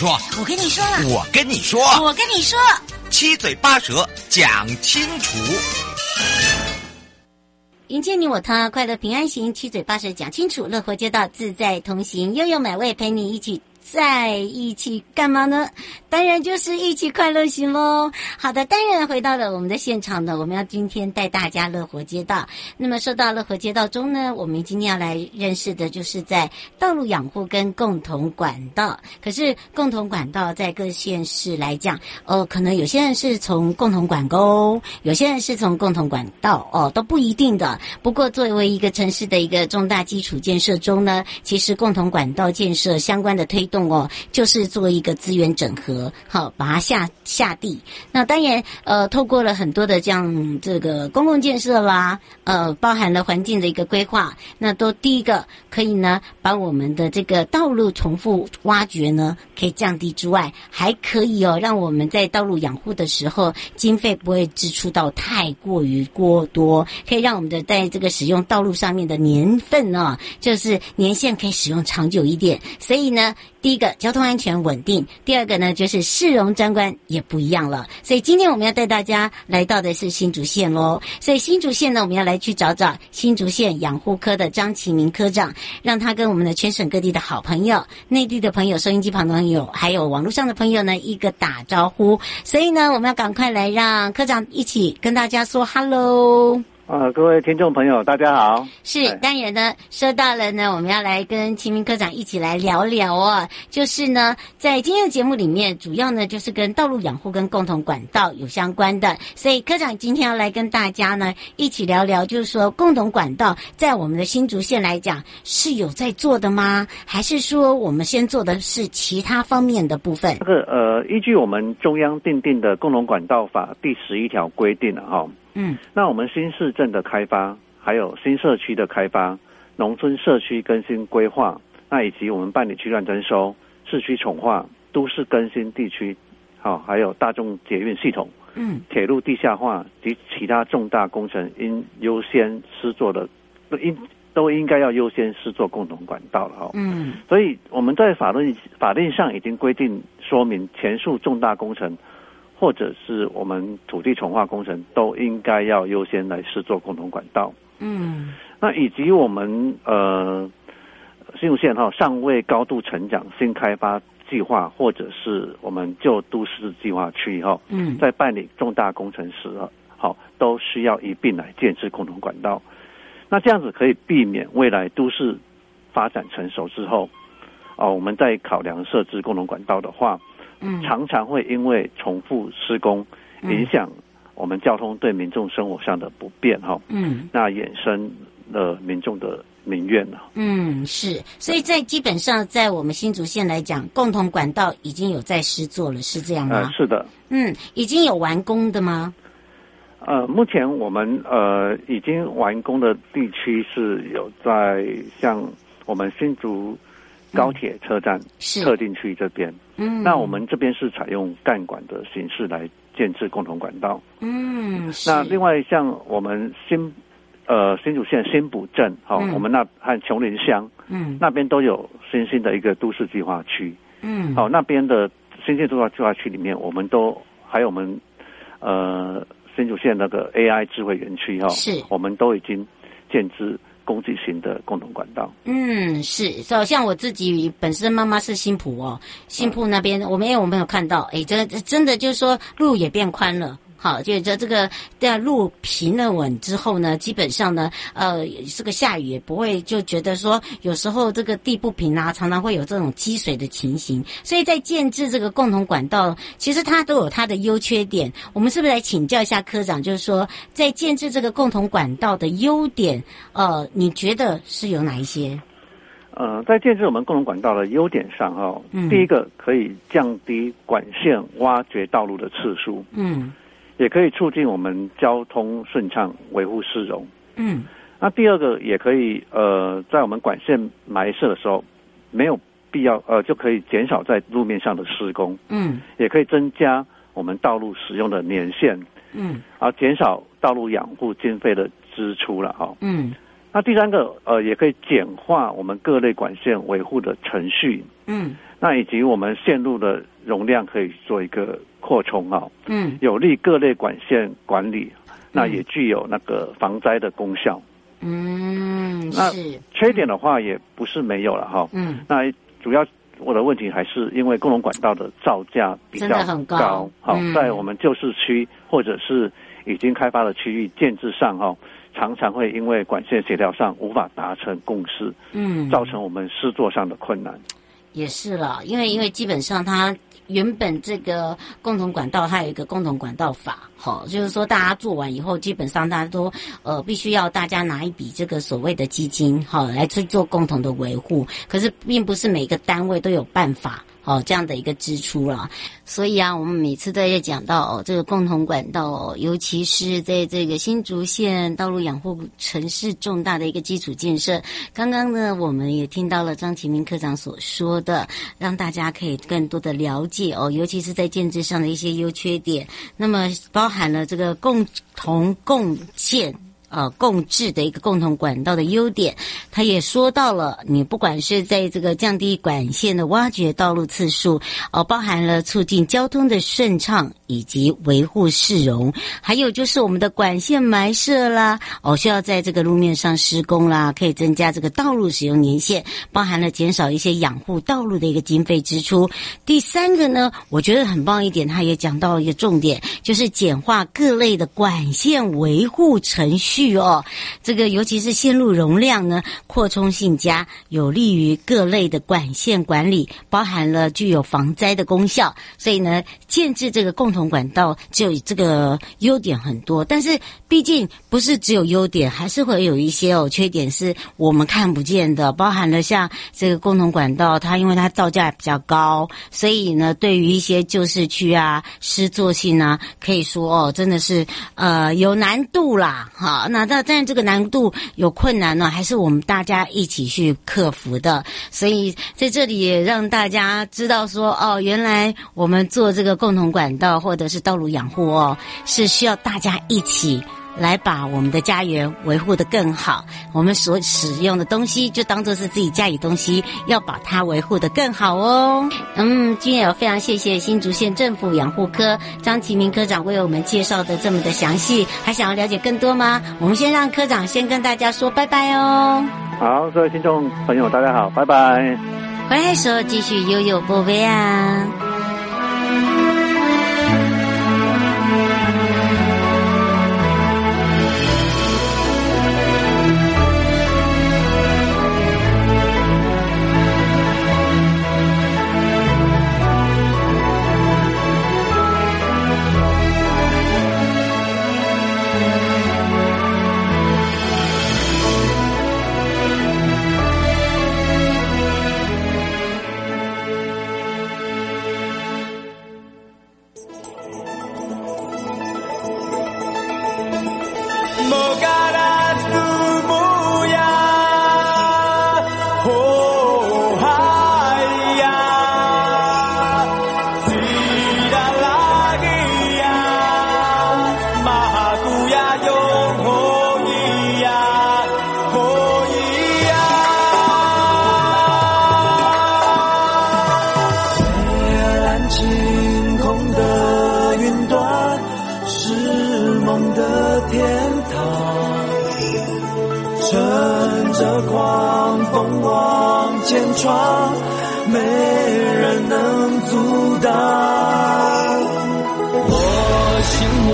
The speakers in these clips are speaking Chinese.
说，我跟你说了，我跟你说，我跟你说，七嘴八舌讲清楚。迎接你我他，快乐平安行，七嘴八舌讲清楚，乐活街道自在同行，悠悠美味陪你一起。在一起干嘛呢？当然就是一起快乐行喽。好的，当然回到了我们的现场呢，我们要今天带大家乐活街道。那么说到乐活街道中呢，我们今天要来认识的就是在道路养护跟共同管道。可是共同管道在各县市来讲，哦，可能有些人是从共同管沟，有些人是从共同管道，哦，都不一定的。不过作为一个城市的一个重大基础建设中呢，其实共同管道建设相关的推动。哦，就是做一个资源整合，好，把它下下地。那当然，呃，透过了很多的这样这个公共建设啦，呃，包含了环境的一个规划，那都第一个可以呢，把我们的这个道路重复挖掘呢，可以降低之外，还可以哦，让我们在道路养护的时候，经费不会支出到太过于过多，可以让我们的在这个使用道路上面的年份呢，就是年限可以使用长久一点。所以呢。第一个交通安全稳定，第二个呢就是市容景观也不一样了。所以今天我们要带大家来到的是新竹县喽。所以新竹县呢，我们要来去找找新竹县养护科的张启明科长，让他跟我们的全省各地的好朋友、内地的朋友、收音机旁的朋友，还有网络上的朋友呢，一个打招呼。所以呢，我们要赶快来让科长一起跟大家说 “hello”。啊，各位听众朋友，大家好。是，当然呢，说到了呢，我们要来跟秦明科长一起来聊聊哦。就是呢，在今天的节目里面，主要呢就是跟道路养护跟共同管道有相关的。所以科长今天要来跟大家呢一起聊聊，就是说共同管道在我们的新竹县来讲是有在做的吗？还是说我们先做的是其他方面的部分？这个呃，依据我们中央订定的共同管道法第十一条规定了哈。嗯，那我们新市镇的开发，还有新社区的开发，农村社区更新规划，那以及我们办理区段征收、市区重化、都市更新地区，好，还有大众捷运系统，嗯，铁路地下化及其他重大工程，应优先施作的，都应都应该要优先施作共同管道了哈。嗯，所以我们在法律法令上已经规定说明，前述重大工程。或者是我们土地重化工程都应该要优先来施做共同管道。嗯，那以及我们呃新竹县哈尚未高度成长新开发计划，或者是我们旧都市计划区哈，嗯，在办理重大工程时好都需要一并来建设共同管道。那这样子可以避免未来都市发展成熟之后，哦，我们在考量设置共同管道的话。嗯，常常会因为重复施工，影响我们交通对民众生活上的不便哈。嗯，那衍生了民众的民怨了。嗯，是，所以在基本上在我们新竹县来讲，共同管道已经有在施作了，是这样吗？呃，是的。嗯，已经有完工的吗？呃，目前我们呃已经完工的地区是有在像我们新竹。高铁车站特定区这边，嗯，那我们这边是采用干管的形式来建置共同管道，嗯，那另外像我们新呃新竹县新埔镇，好、哦嗯，我们那和琼林乡，嗯，那边都有新兴的一个都市计划区，嗯，好、哦，那边的新建都市计划区里面，我们都还有我们呃新竹县那个 AI 智慧园区哈，是，我们都已经建置。供给型的共同管道，嗯，是，像我自己本身妈妈是新浦哦，新浦那边，我们因为我们有看到，哎，真真的就是说路也变宽了。好，就是说这个在路平了稳之后呢，基本上呢，呃，这个下雨也不会就觉得说有时候这个地不平啊，常常会有这种积水的情形。所以在建置这个共同管道，其实它都有它的优缺点。我们是不是来请教一下科长？就是说，在建置这个共同管道的优点，呃，你觉得是有哪一些？呃，在建置我们共同管道的优点上，哈，嗯，第一个可以降低管线挖掘道路的次数，嗯。也可以促进我们交通顺畅，维护市容。嗯，那第二个也可以，呃，在我们管线埋设的时候，没有必要，呃，就可以减少在路面上的施工。嗯，也可以增加我们道路使用的年限。嗯，而减少道路养护经费的支出了哈。嗯，那第三个，呃，也可以简化我们各类管线维护的程序。嗯，那以及我们线路的容量可以做一个。扩充啊，嗯，有利各类管线管理，嗯、那也具有那个防灾的功效。嗯，那缺点的话也不是没有了哈。嗯，那主要我的问题还是因为共同管道的造价比较高。好，嗯、在我们旧市区或者是已经开发的区域建置上哈，常常会因为管线协调上无法达成共识，嗯，造成我们施作上的困难。也是啦，因为因为基本上它。原本这个共同管道，它有一个共同管道法，好，就是说大家做完以后，基本上大家都呃必须要大家拿一笔这个所谓的基金，好，来去做共同的维护。可是并不是每个单位都有办法。哦，这样的一个支出了，所以啊，我们每次都在讲到哦，这个共同管道，哦尤其是在这个新竹县道路养护城市重大的一个基础建设。刚刚呢，我们也听到了张启明科长所说的，让大家可以更多的了解哦，尤其是在建制上的一些优缺点。那么包含了这个共同共建。呃，共治的一个共同管道的优点，他也说到了，你不管是在这个降低管线的挖掘道路次数，哦，包含了促进交通的顺畅以及维护市容，还有就是我们的管线埋设啦，哦，需要在这个路面上施工啦，可以增加这个道路使用年限，包含了减少一些养护道路的一个经费支出。第三个呢，我觉得很棒一点，他也讲到了一个重点，就是简化各类的管线维护程序。哦，这个尤其是线路容量呢，扩充性佳，有利于各类的管线管理，包含了具有防灾的功效。所以呢，建置这个共同管道就这个优点很多，但是毕竟不是只有优点，还是会有一些哦缺点是我们看不见的，包含了像这个共同管道，它因为它造价比较高，所以呢，对于一些旧市区啊、失作性啊，可以说哦，真的是呃有难度啦，哈。那但但这个难度有困难呢，还是我们大家一起去克服的。所以在这里也让大家知道说，哦，原来我们做这个共同管道或者是道路养护哦，是需要大家一起。来把我们的家园维护得更好，我们所使用的东西就当做是自己家里东西，要把它维护得更好哦。嗯，今天也非常谢谢新竹县政府养护科张启明科长为我们介绍的这么的详细，还想要了解更多吗？我们先让科长先跟大家说拜拜哦。好，各位听众朋友，大家好，拜拜。回来时候继续悠悠宝贝啊。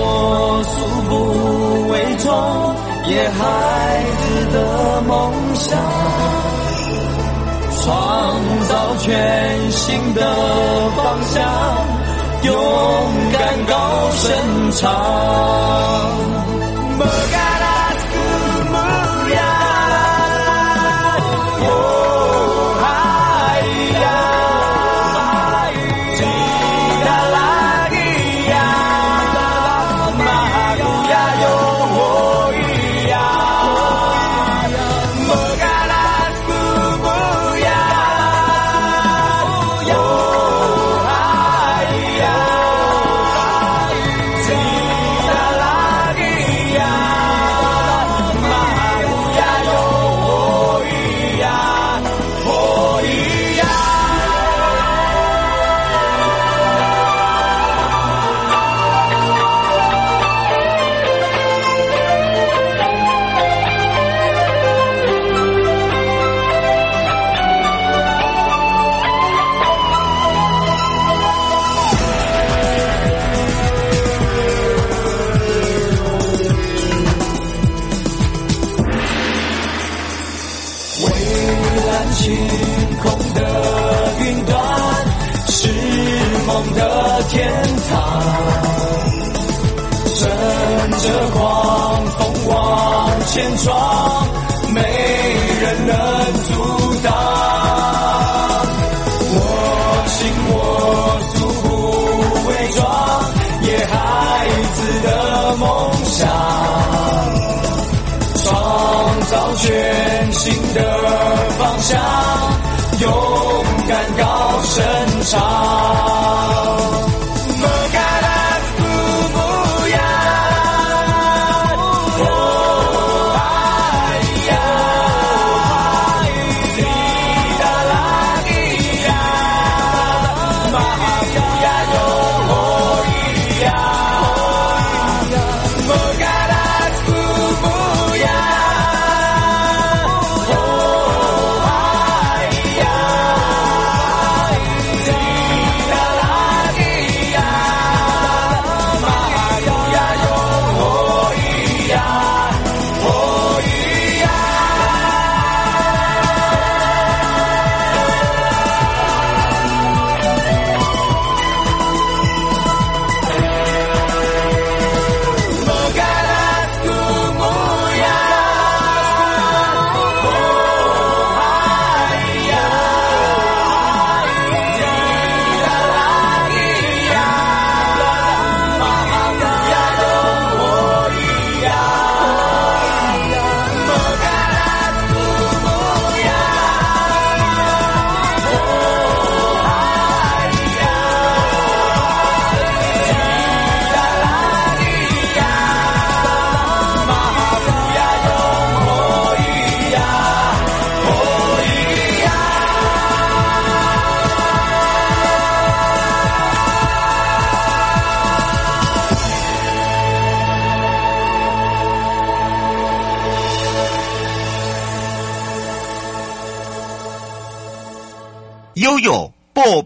我素不为从，野孩子的梦想，创造全新的方向。勇敢高声唱。梦想勇敢高声唱。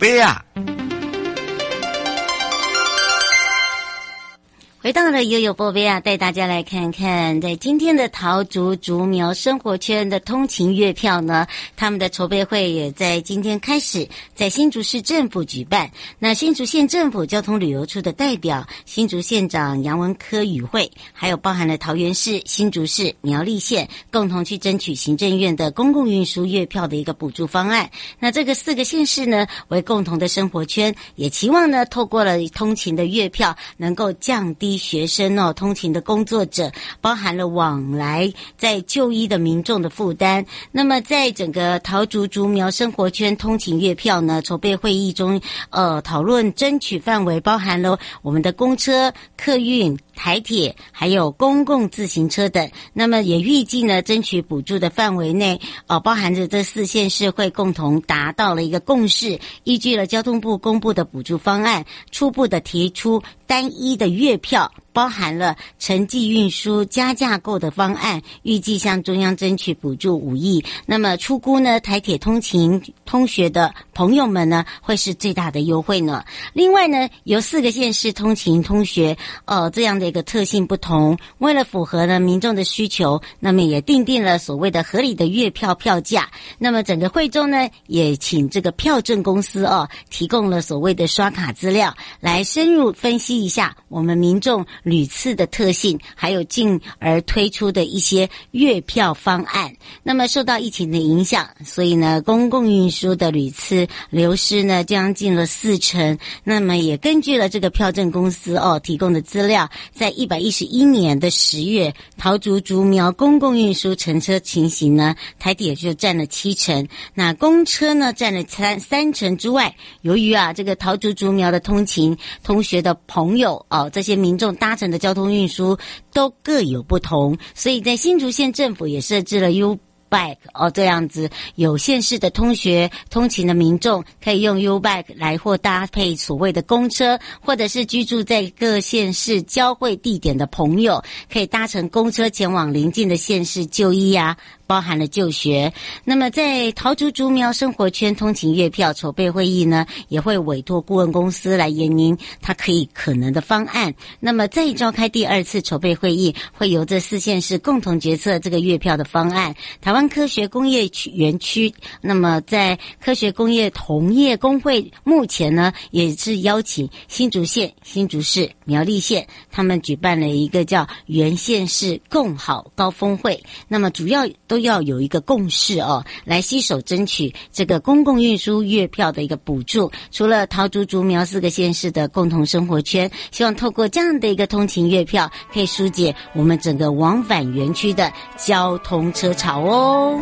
宝回到了悠悠波贝啊，带大家来看看，在今天的桃竹竹苗生活圈的通勤月票呢，他们的筹备会也在今天开始在新竹市政府举办。那新竹县政府交通旅游处的代表新竹县长杨文科与会，还有包含了桃园市、新竹市、苗栗县共同去争取行政院的公共运输月票的一个补助方案。那这个四个县市呢，为共同的生活圈，也期望呢，透过了通勤的月票，能够降低。学生哦，通勤的工作者，包含了往来在就医的民众的负担。那么，在整个桃竹竹苗生活圈通勤月票呢，筹备会议中，呃，讨论争取范围包含了我们的公车、客运。台铁还有公共自行车等，那么也预计呢，争取补助的范围内，呃，包含着这四县市会共同达到了一个共识，依据了交通部公布的补助方案，初步的提出单一的月票。包含了城际运输加架构的方案，预计向中央争取补助五亿。那么出估呢，台铁通勤通学的朋友们呢，会是最大的优惠呢。另外呢，有四个县市通勤通学，呃，这样的一个特性不同，为了符合呢民众的需求，那么也订定了所谓的合理的月票票价。那么整个会中呢，也请这个票证公司哦，提供了所谓的刷卡资料，来深入分析一下我们民众。屡次的特性，还有进而推出的一些月票方案。那么受到疫情的影响，所以呢，公共运输的屡次流失呢，将近了四成。那么也根据了这个票证公司哦提供的资料，在一百一十一年的十月，桃竹竹苗公共运输乘车情形呢，台铁就占了七成，那公车呢占了三三成之外。由于啊，这个桃竹竹苗的通勤通学的朋友哦，这些民众大。搭乘的交通运输都各有不同，所以在新竹县政府也设置了 U Bike 哦，这样子有县市的通学通勤的民众可以用 U Bike 来或搭配所谓的公车，或者是居住在各县市交汇地点的朋友，可以搭乘公车前往邻近的县市就医、啊。包含了就学，那么在桃竹竹苗生活圈通勤月票筹备会议呢，也会委托顾问公司来研拟它可以可能的方案。那么再召开第二次筹备会议，会由这四县市共同决策这个月票的方案。台湾科学工业区园区，那么在科学工业同业工会目前呢，也是邀请新竹县、新竹市、苗栗县，他们举办了一个叫原县市共好高峰会。那么主要都。要有一个共识哦，来携手争取这个公共运输月票的一个补助。除了桃竹竹苗四个县市的共同生活圈，希望透过这样的一个通勤月票，可以疏解我们整个往返园区的交通车潮哦。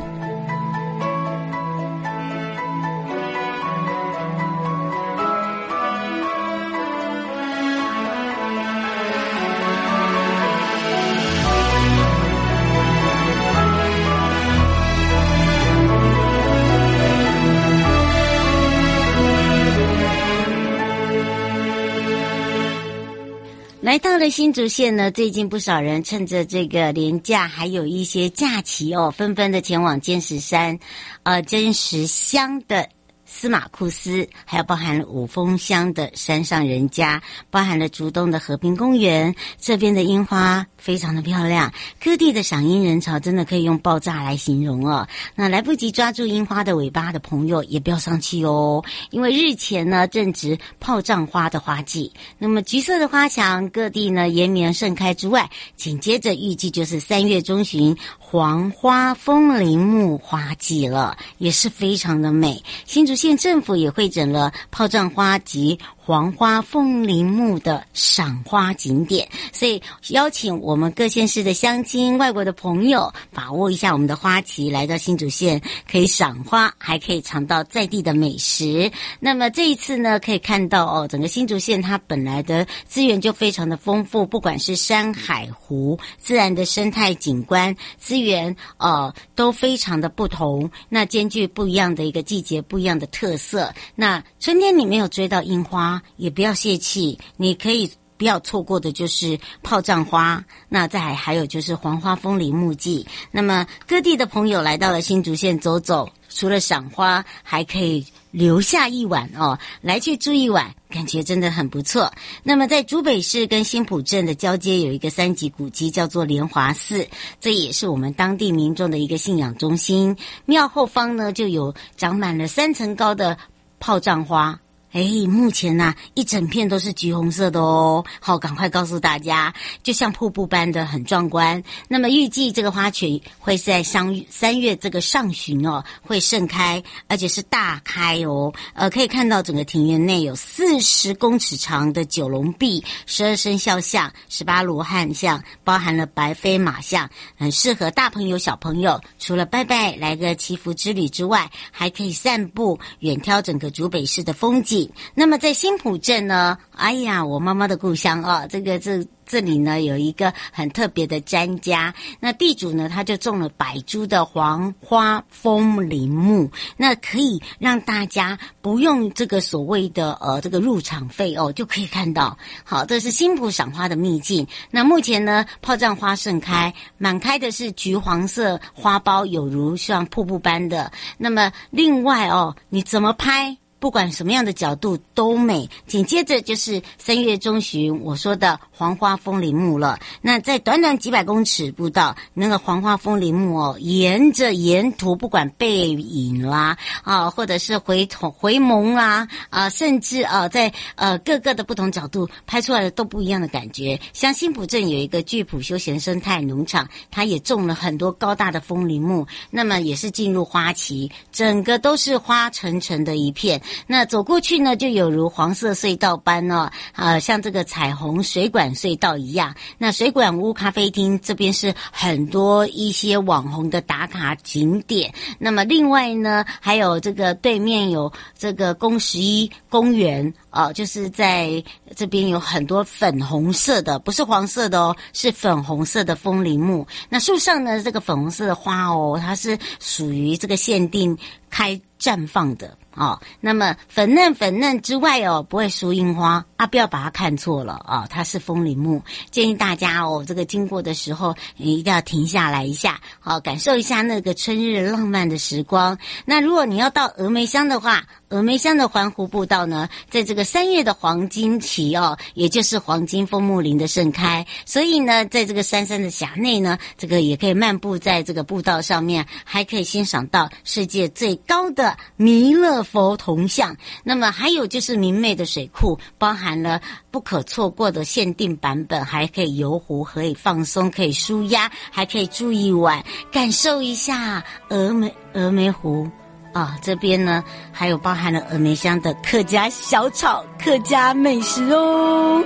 来到了新竹县呢，最近不少人趁着这个连假，还有一些假期哦，纷纷的前往尖石山，呃，尖石乡的。司马库斯，还有包含了五峰乡的山上人家，包含了竹东的和平公园，这边的樱花非常的漂亮，各地的赏樱人潮真的可以用爆炸来形容哦。那来不及抓住樱花的尾巴的朋友也不要丧气哦，因为日前呢正值炮仗花的花季，那么橘色的花墙各地呢延绵盛开之外，紧接着预计就是三月中旬黄花风铃木花季了，也是非常的美。新竹县政府也会整了炮仗花及黄花风铃木的赏花景点，所以邀请我们各县市的乡亲、外国的朋友把握一下我们的花期，来到新竹县可以赏花，还可以尝到在地的美食。那么这一次呢，可以看到哦，整个新竹县它本来的资源就非常的丰富，不管是山海湖、自然的生态景观资源，呃，都非常的不同。那兼具不一样的一个季节，不一样的特色。那春天你没有追到樱花，也不要泄气，你可以不要错过的就是炮仗花，那再还有就是黄花风铃木季。那么各地的朋友来到了新竹县走走，除了赏花，还可以留下一晚哦，来去住一晚，感觉真的很不错。那么在竹北市跟新埔镇的交接有一个三级古迹，叫做莲华寺，这也是我们当地民众的一个信仰中心。庙后方呢，就有长满了三层高的炮仗花。哎，目前呢、一整片都是橘红色的哦。好，赶快告诉大家，就像瀑布般的很壮观。那么预计这个花群会在三三月这个上旬哦，会盛开，而且是大开哦。呃，可以看到整个庭院内有四十公尺长的九龙壁、十二生肖像、十八罗汉像，包含了白飞马像，很适合大朋友小朋友。除了拜拜来个祈福之旅之外，还可以散步，远眺整个竹北市的风景。那么在新埔镇呢，哎呀，我妈妈的故乡啊，这个这。这里呢有一个很特别的詹家，那地主呢他就种了百株的黄花风铃木，那可以让大家不用这个所谓的呃这个入场费哦，就可以看到。好，这是新埔赏花的秘境。那目前呢炮仗花盛开，满开的是橘黄色花苞，有如像瀑布般的。那么另外哦，你怎么拍？不管什么样的角度都美。紧接着就是三月中旬我说的黄花风铃木了。那在短短几百公尺步道，那个黄花风铃木哦，沿着沿途不管背影啦啊，或者是回头回眸啦啊，甚至啊在呃各个的不同角度拍出来的都不一样的感觉。像新埔镇有一个巨埔休闲生态农场，它也种了很多高大的风铃木，那么也是进入花期，整个都是花沉沉的一片。那走过去呢，就有如黄色隧道般、哦，啊，像这个彩虹水管隧道一样。那水管屋咖啡厅这边是很多一些网红的打卡景点。那么另外呢，还有这个对面有这个公十一公园啊，就是在这边有很多粉红色的，不是黄色的哦，是粉红色的风铃木。那树上呢，这个粉红色的花哦，它是属于这个限定开绽放的。哦，那么粉嫩粉嫩之外哦，不会输樱花啊，不要把它看错了、哦，它是风铃木。建议大家哦，这个经过的时候，你一定要停下来一下，好、感受一下那个春日浪漫的时光。那如果你要到峨眉山的话，峨眉山的环湖步道呢，在这个三月的黄金期哦，也就是黄金风木林的盛开，所以呢，在这个山山的峡内呢，这个也可以漫步在这个步道上面，还可以欣赏到世界最高的弥勒佛铜像。那么还有就是明媚的水库，包含了不可错过的限定版本，还可以游湖，可以放松，可以舒压，还可以住一晚，感受一下峨眉峨眉湖。啊、哦，这边呢还有包含了峨眉乡的客家小炒、客家美食哦。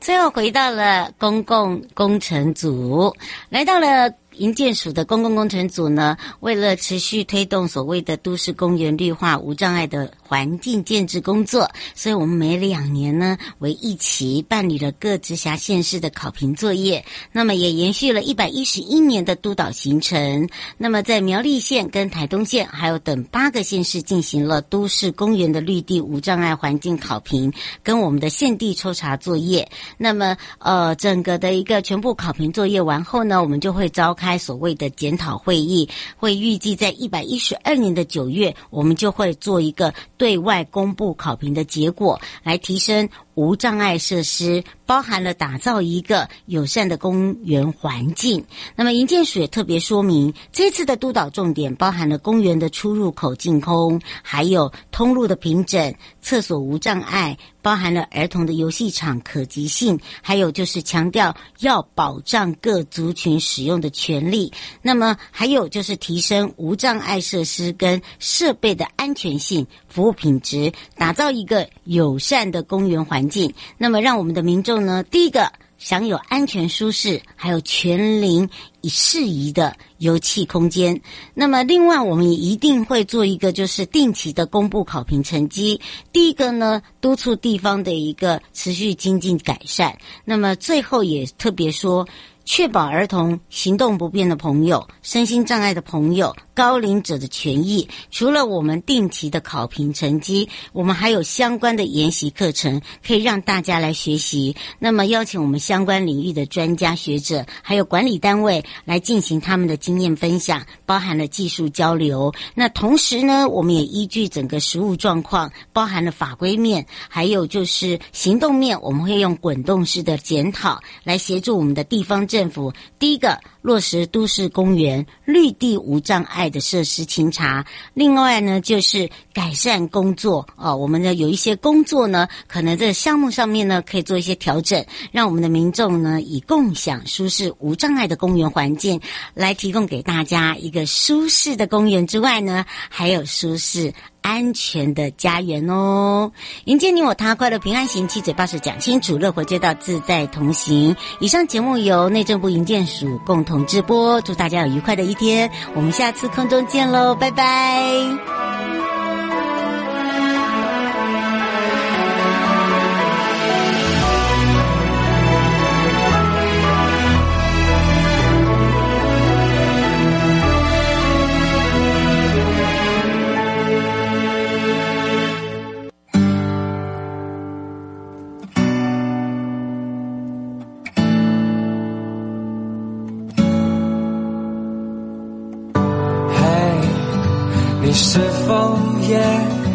最后回到了公共工程组，来到了。营建署的公共工程组呢，为了持续推动所谓的都市公园绿化无障碍的环境建置工作，所以我们每两年呢为一期办理了各直辖县市的考评作业。那么也延续了一百一十一年的督导行程。那么在苗栗县跟台东县还有等八个县市进行了都市公园的绿地无障碍环境考评，跟我们的现地抽查作业。那么呃，整个的一个全部考评作业完后呢，我们就会召开。开所谓的检讨会议，会预计在一百一十二年的九月，我们就会做一个对外公布考评的结果，来提升无障碍设施，包含了打造一个友善的公园环境。那么营建署也特别说明，这次的督导重点包含了公园的出入口净空，还有通路的平整，厕所无障碍。包含了儿童的游戏场可及性，还有就是强调要保障各族群使用的权利。那么还有就是提升无障碍设施跟设备的安全性、服务品质，打造一个友善的公园环境。那么让我们的民众呢，第一个。享有安全舒适，还有全龄以适宜的油气空间。那么，另外我们也一定会做一个，就是定期的公布考评成绩。第一个呢，督促地方的一个持续精进改善。那么，最后也特别说。确保儿童、行动不便的朋友、身心障碍的朋友、高龄者的权益。除了我们定期的考评成绩，我们还有相关的研习课程，可以让大家来学习。那么，邀请我们相关领域的专家学者，还有管理单位来进行他们的经验分享，包含了技术交流。那同时呢，我们也依据整个实务状况，包含了法规面，还有就是行动面，我们会用滚动式的检讨来协助我们的地方政。政府第一个落实都市公园绿地无障碍的设施清查。另外呢，就是改善工作哦，我们呢有一些工作呢，可能在项目上面呢可以做一些调整，让我们的民众呢以共享舒适无障碍的公园环境，来提供给大家一个舒适的公园之外呢，还有舒适。安全的家园哦，迎接你我他，快乐平安行，七嘴八舌讲清楚，乐活街道自在同行。以上节目由内政部营建署共同直播，祝大家有愉快的一天，我们下次空中见喽，拜拜。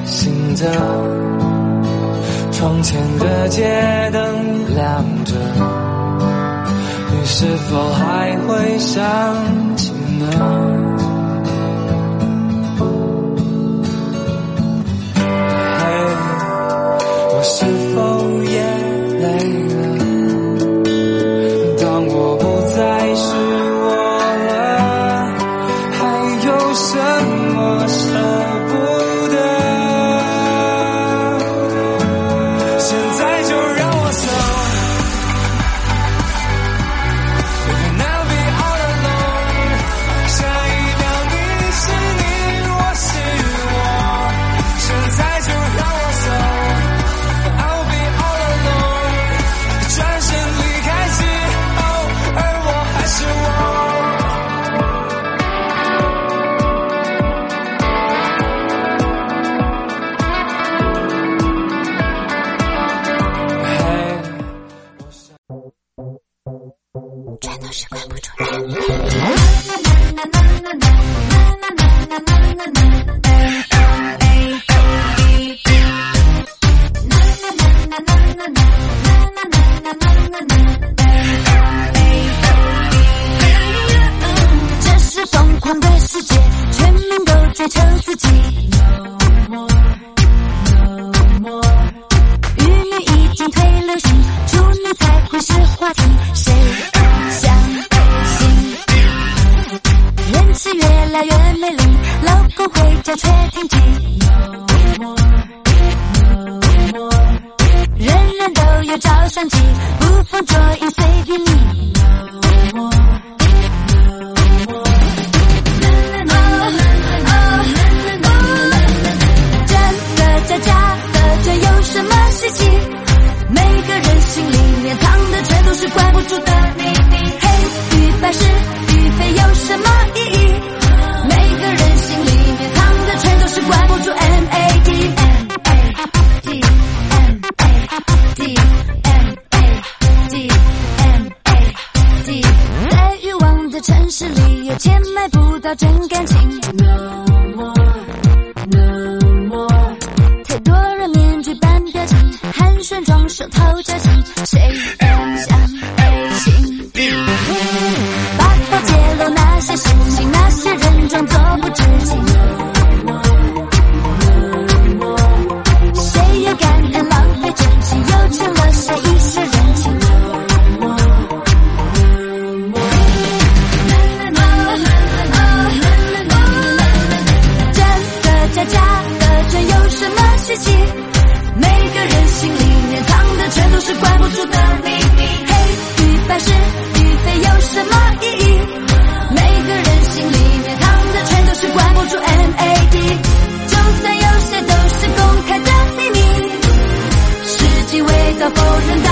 醒着？窗前的街灯亮着，你是否还会想起呢？回家却停机，人人都有照相机。手偷着亲，谁敢想？the a and